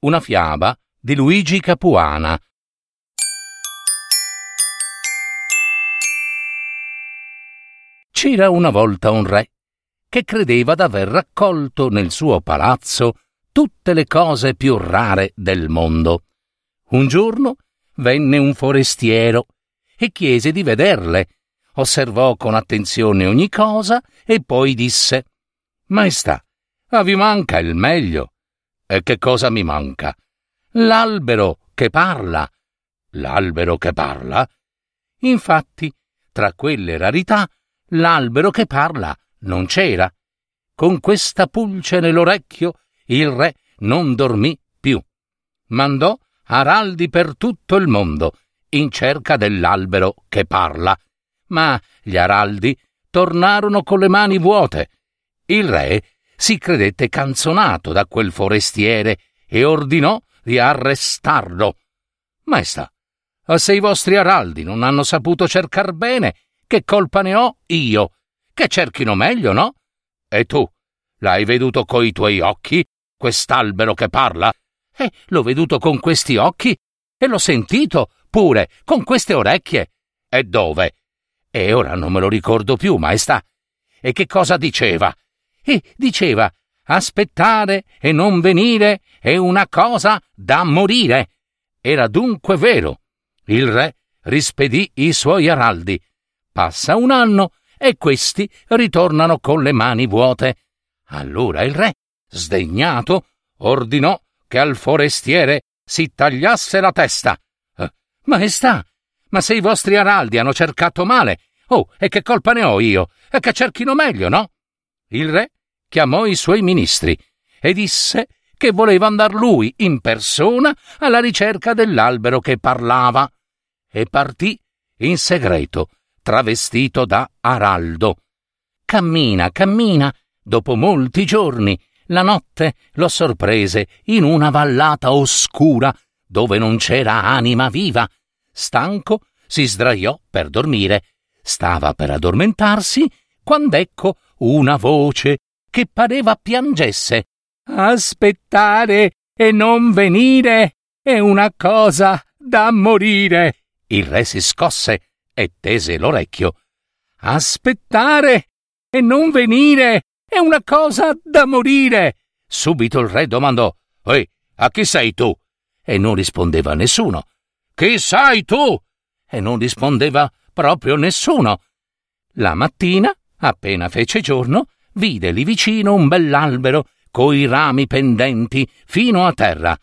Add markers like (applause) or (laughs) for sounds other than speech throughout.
una fiaba di Luigi Capuana. C'era una volta un re che credeva d'aver raccolto nel suo palazzo tutte le cose più rare del mondo. Un giorno venne un forestiero e chiese di vederle. Osservò con attenzione ogni cosa e poi disse Maestà, ma vi manca il meglio. E che cosa mi manca? L'albero che parla. L'albero che parla? Infatti, tra quelle rarità, l'albero che parla non c'era. Con questa pulce nell'orecchio il re non dormì più. Mandò araldi per tutto il mondo in cerca dell'albero che parla. Ma gli araldi tornarono con le mani vuote. Il re si credette canzonato da quel forestiere e ordinò di arrestarlo. Maestà, se i vostri araldi non hanno saputo cercar bene, che colpa ne ho io? Che cerchino meglio, no? E tu, l'hai veduto coi tuoi occhi, quest'albero che parla? Eh, l'ho veduto con questi occhi e l'ho sentito pure con queste orecchie. E dove? E ora non me lo ricordo più, maestà. E che cosa diceva? E diceva aspettare e non venire è una cosa da morire. Era dunque vero. Il re rispedì i suoi araldi. Passa un anno e questi ritornano con le mani vuote. Allora il re, sdegnato, ordinò che al forestiere si tagliasse la testa. Eh, maestà, ma se i vostri araldi hanno cercato male, oh, e che colpa ne ho io? E che cerchino meglio, no? Il re chiamò i suoi ministri e disse che voleva andar lui in persona alla ricerca dell'albero che parlava e partì in segreto, travestito da araldo. Cammina, cammina, dopo molti giorni, la notte lo sorprese in una vallata oscura dove non c'era anima viva. Stanco, si sdraiò per dormire. Stava per addormentarsi quando ecco una voce che pareva piangesse. Aspettare e non venire è una cosa da morire. Il re si scosse e tese l'orecchio. Aspettare e non venire è una cosa da morire. Subito il re domandò: Ehi, a chi sei tu? E non rispondeva nessuno. Chi sei tu? E non rispondeva proprio nessuno. La mattina, appena fece giorno, vide lì vicino un bell'albero coi rami pendenti fino a terra.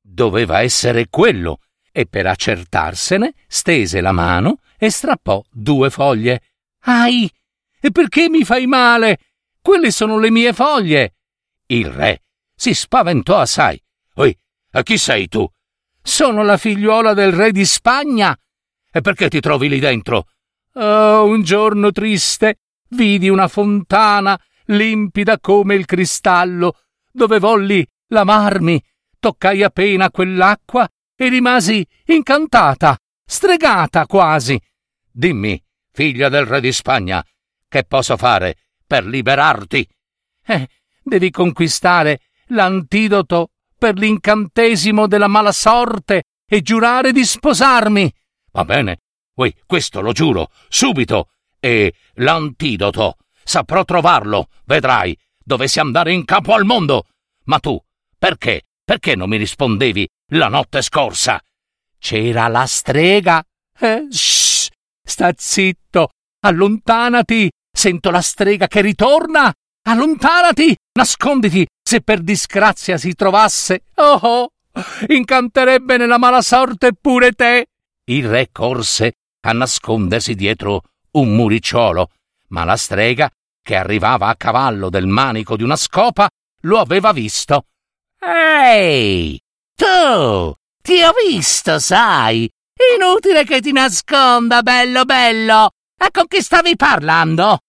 Doveva essere quello, e per accertarsene stese la mano e strappò due foglie. Ai! E perché mi fai male? Quelle sono le mie foglie. Il re si spaventò assai. Oi, a chi sei tu? Sono la figliuola del re di Spagna. E perché ti trovi lì dentro? Oh, un giorno triste vidi una fontana limpida come il cristallo, dove volli lamarmi, toccai appena quell'acqua e rimasi incantata, stregata quasi. Dimmi, figlia del re di Spagna, che posso fare per liberarti? Eh, devi conquistare l'antidoto per l'incantesimo della mala sorte e giurare di sposarmi. Va bene, Ui, questo lo giuro, subito. E l'antidoto Saprò trovarlo, vedrai. Dovessi andare in capo al mondo. Ma tu, perché? Perché non mi rispondevi la notte scorsa? C'era la strega. Eh, shh, sta zitto. Allontanati. Sento la strega che ritorna. Allontanati. Nasconditi se per disgrazia si trovasse. Oh, oh incanterebbe nella mala sorte pure te. Il re corse a nascondersi dietro un muricciolo, ma la strega che arrivava a cavallo del manico di una scopa, lo aveva visto. Ehi! Tu! Ti ho visto, sai! Inutile che ti nasconda, bello bello! E con chi stavi parlando?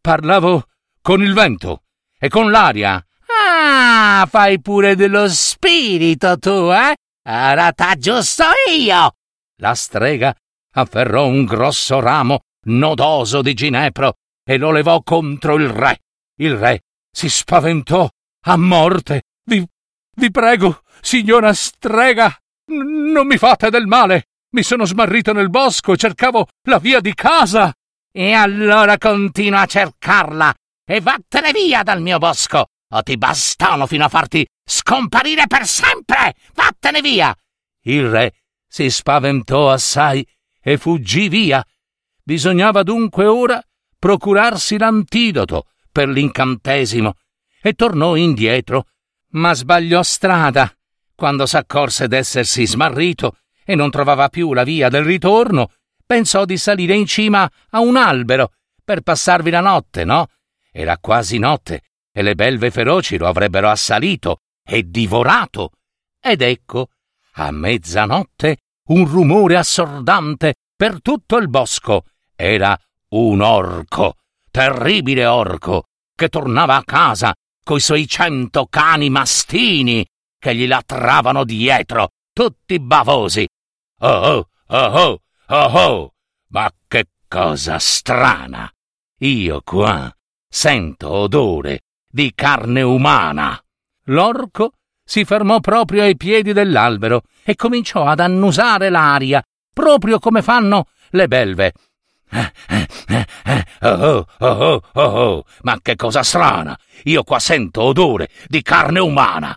Parlavo con il vento e con l'aria. Ah, fai pure dello spirito tu, eh? Ora t'aggiusto io! La strega afferrò un grosso ramo nodoso di ginepro e lo levò contro il re. Il re si spaventò a morte. Vi, vi prego, signora strega, n- non mi fate del male. Mi sono smarrito nel bosco e cercavo la via di casa. E allora continua a cercarla e vattene via dal mio bosco, o ti bastono fino a farti scomparire per sempre. Vattene via. Il re si spaventò assai e fuggì via. Bisognava dunque ora procurarsi l'antidoto per l'incantesimo e tornò indietro, ma sbagliò strada quando s'accorse d'essersi smarrito e non trovava più la via del ritorno, pensò di salire in cima a un albero per passarvi la notte, no? Era quasi notte e le belve feroci lo avrebbero assalito e divorato. Ed ecco, a mezzanotte, un rumore assordante per tutto il bosco. Era un orco, terribile orco, che tornava a casa coi suoi cento cani mastini che gli latravano dietro, tutti bavosi. Oh oh, oh oh, oh oh, ma che cosa strana! Io qua sento odore di carne umana. L'orco si fermò proprio ai piedi dell'albero e cominciò ad annusare l'aria, proprio come fanno le belve. Oh, oh, oh, oh, oh, ma che cosa strana! Io qua sento odore di carne umana.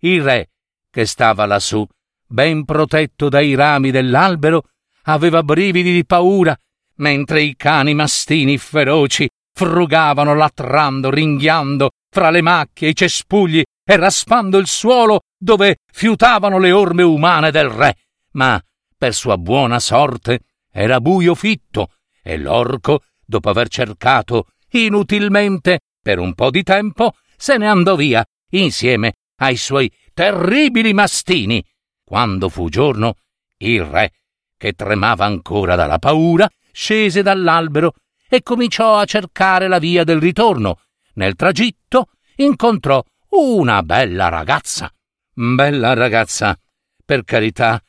Il re, che stava lassù, ben protetto dai rami dell'albero, aveva brividi di paura, mentre i cani mastini feroci frugavano latrando, ringhiando fra le macchie e i cespugli e raspando il suolo dove fiutavano le orme umane del re. Ma, per sua buona sorte, era buio fitto e l'orco, dopo aver cercato inutilmente per un po' di tempo, se ne andò via insieme ai suoi terribili mastini. Quando fu giorno, il re, che tremava ancora dalla paura, scese dall'albero e cominciò a cercare la via del ritorno. Nel tragitto incontrò una bella ragazza. Bella ragazza, per carità,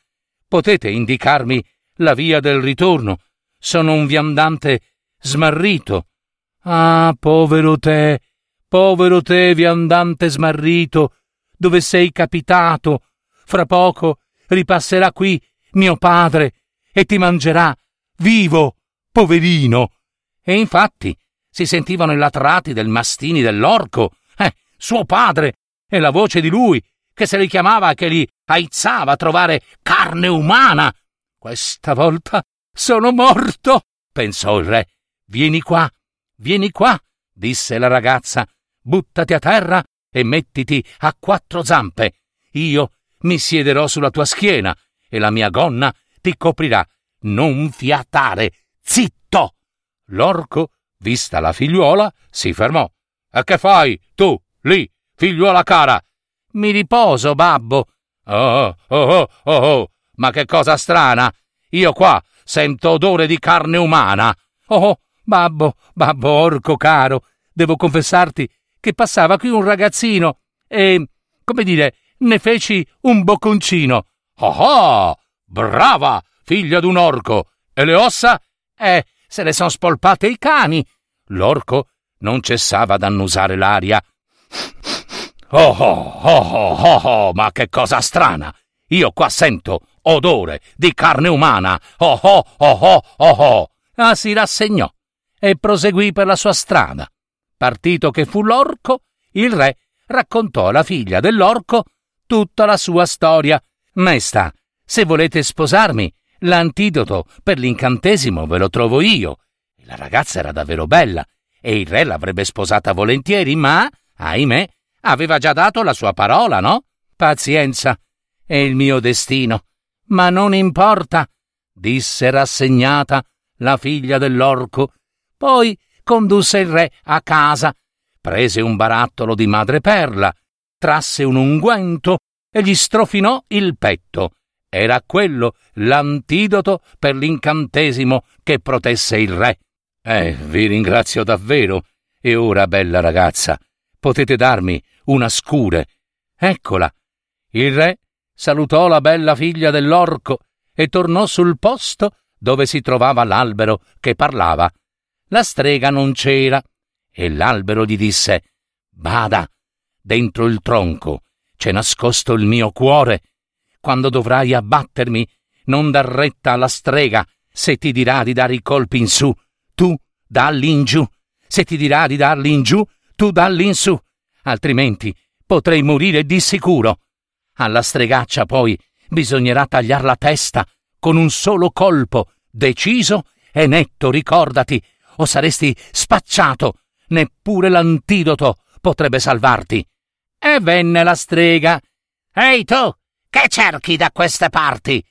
potete indicarmi la via del ritorno? Sono un viandante smarrito. Ah, povero te, povero te, viandante smarrito, dove sei capitato? Fra poco ripasserà qui mio padre e ti mangerà vivo, poverino. E infatti si sentivano i latrati del mastini dell'orco, eh, suo padre, e la voce di lui, che se li chiamava che li aizzava a trovare carne umana. Questa volta sono morto, pensò il re. Vieni qua, vieni qua, disse la ragazza. Buttati a terra e mettiti a quattro zampe. Io mi siederò sulla tua schiena e la mia gonna ti coprirà. Non fiatare, zitto! L'orco, vista la figliuola, si fermò. E che fai, tu, lì, figliuola cara? Mi riposo, babbo. Oh, oh, oh, oh, oh, ma che cosa strana! Io qua Sento odore di carne umana. Oh, babbo, babbo orco caro, devo confessarti che passava qui un ragazzino e, come dire, ne feci un bocconcino. Oh, oh brava, figlia d'un orco. E le ossa? Eh, se le son spolpate i cani. L'orco non cessava d'annusare l'aria. Oh, oh, oh, oh, oh, ma che cosa strana! Io qua sento odore di carne umana. Oh oh oh oh oh oh. Ah, si rassegnò e proseguì per la sua strada. Partito che fu l'orco, il re raccontò alla figlia dell'orco tutta la sua storia. Maestà, se volete sposarmi, l'antidoto per l'incantesimo ve lo trovo io. La ragazza era davvero bella e il re l'avrebbe sposata volentieri, ma, ahimè, aveva già dato la sua parola, no? Pazienza, è il mio destino. Ma non importa, disse rassegnata la figlia dell'orco. Poi condusse il re a casa, prese un barattolo di madreperla, trasse un unguento e gli strofinò il petto. Era quello l'antidoto per l'incantesimo che protesse il re. Eh, vi ringrazio davvero. E ora, bella ragazza, potete darmi una scure. Eccola. Il re salutò la bella figlia dell'orco e tornò sul posto dove si trovava l'albero che parlava. La strega non c'era e l'albero gli disse Bada, dentro il tronco c'è nascosto il mio cuore. Quando dovrai abbattermi, non dar retta alla strega se ti dirà di dare i colpi in su, tu dalli in giù. Se ti dirà di darli in giù, tu dalli in su. Altrimenti potrei morire di sicuro. Alla stregaccia poi bisognerà tagliar la testa con un solo colpo, deciso e netto, ricordati, o saresti spacciato. Neppure l'antidoto potrebbe salvarti. E venne la strega. Ehi tu, che cerchi da queste parti?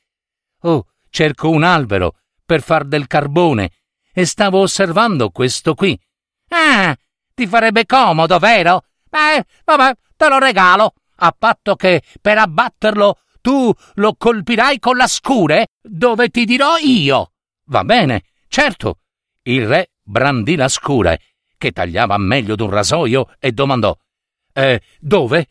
Oh, cerco un albero per far del carbone e stavo osservando questo qui. Ah, ti farebbe comodo, vero? Beh, vabbè, te lo regalo, a patto che per abbatterlo tu lo colpirai con la scure dove ti dirò io. Va bene, certo. Il re brandì la scure, che tagliava meglio d'un rasoio, e domandò: Eh, dove?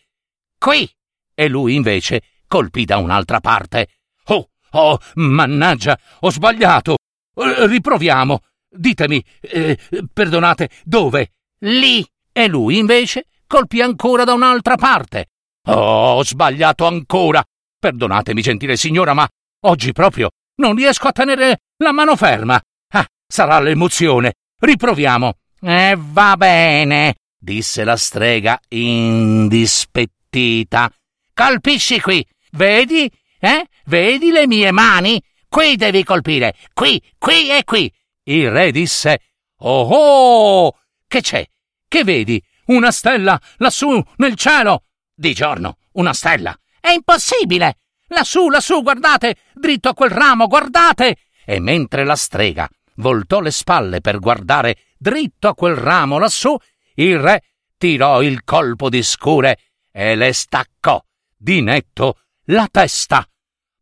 Qui. E lui invece colpì da un'altra parte. Oh, oh, mannaggia, ho sbagliato. Eh, riproviamo. Ditemi, eh, perdonate, dove? Lì. E lui invece colpì ancora da un'altra parte. Oh, ho sbagliato ancora. Perdonatemi, gentile signora, ma oggi proprio non riesco a tenere la mano ferma. Ah, sarà l'emozione. Riproviamo. Eh, va bene, disse la strega indispettita. Colpisci qui. Vedi? Eh? Vedi le mie mani? Qui devi colpire. Qui, qui e qui. Il re disse: Oh oh! Che c'è? Che vedi? Una stella lassù nel cielo! Di giorno, una stella. È impossibile! Lassù, lassù, guardate! Dritto a quel ramo, guardate! E mentre la strega voltò le spalle per guardare dritto a quel ramo lassù, il re tirò il colpo di scure e le staccò di netto la testa.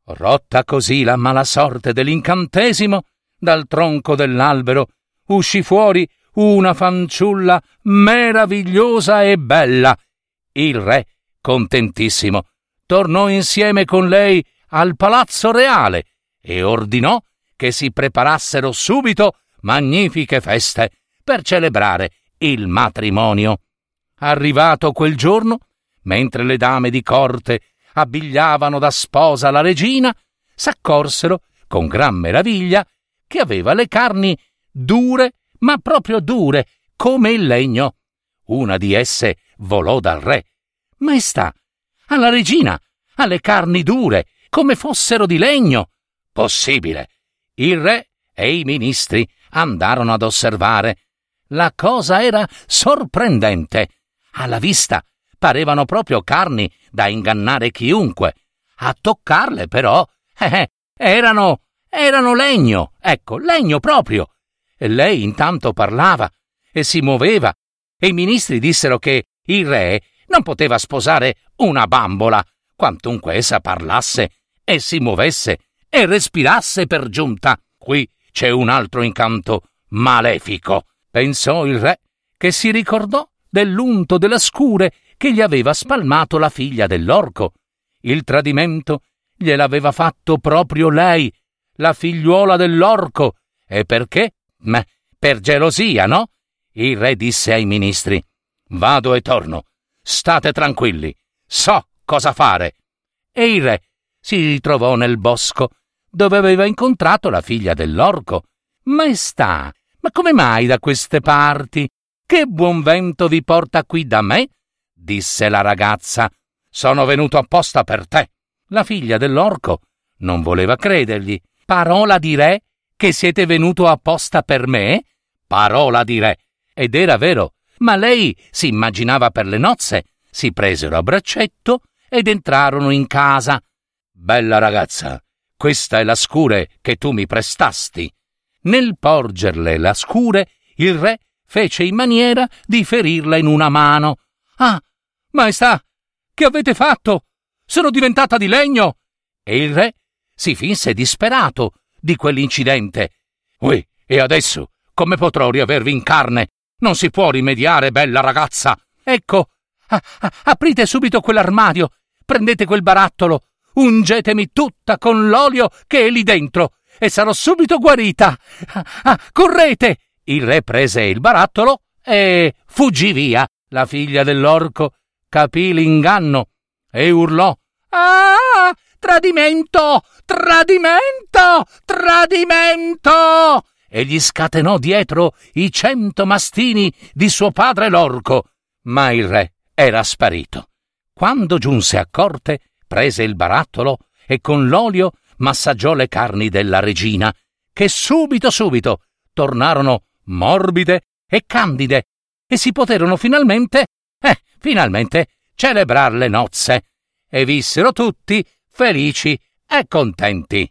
Rotta così la mala sorte dell'incantesimo, dal tronco dell'albero uscì fuori una fanciulla meravigliosa e bella. Il re, contentissimo, tornò insieme con lei al palazzo reale e ordinò che si preparassero subito magnifiche feste per celebrare il matrimonio. Arrivato quel giorno, mentre le dame di corte abbigliavano da sposa la regina, s'accorsero, con gran meraviglia, che aveva le carni dure, ma proprio dure, come il legno. Una di esse volò dal re. Maestà, alla regina, alle carni dure, come fossero di legno. Possibile. Il re e i ministri andarono ad osservare. La cosa era sorprendente. Alla vista parevano proprio carni da ingannare chiunque. A toccarle, però, (laughs) eh, erano erano legno, ecco, legno proprio. E lei intanto parlava e si muoveva, e i ministri dissero che il re non poteva sposare una bambola, quantunque essa parlasse e si muovesse e respirasse per giunta. Qui c'è un altro incanto malefico. Pensò il re, che si ricordò dell'unto della scure che gli aveva spalmato la figlia dell'orco. Il tradimento gliel'aveva fatto proprio lei, la figliuola dell'orco. E perché? Ma per gelosia, no? Il re disse ai ministri: Vado e torno. State tranquilli. So cosa fare. E il re si ritrovò nel bosco, dove aveva incontrato la figlia dell'orco. Maestà, ma come mai da queste parti? Che buon vento vi porta qui da me? disse la ragazza. Sono venuto apposta per te. La figlia dell'orco non voleva credergli Parola di re che siete venuto apposta per me? Parola di re. Ed era vero, ma lei si immaginava per le nozze. Si presero a braccetto ed entrarono in casa. Bella ragazza, questa è la scure che tu mi prestasti. Nel porgerle la scure, il re fece in maniera di ferirla in una mano. Ah, maestà, che avete fatto? sono diventata di legno! E il re si finse disperato di quell'incidente. Ui, e adesso come potrò riavervi in carne? Non si può rimediare, bella ragazza. Ecco, a- a- aprite subito quell'armadio, prendete quel barattolo, ungetemi tutta con l'olio che è lì dentro e sarò subito guarita. Ah, correte! Il re prese il barattolo e fuggì via. La figlia dell'orco capì l'inganno e urlò: Ah! Tradimento! Tradimento! Tradimento! E gli scatenò dietro i cento mastini di suo padre l'orco. Ma il re era sparito. Quando giunse a corte, prese il barattolo e con l'olio massaggiò le carni della regina, che subito subito tornarono morbide e candide e si poterono finalmente, eh, finalmente celebrar le nozze e vissero tutti felici e contenti.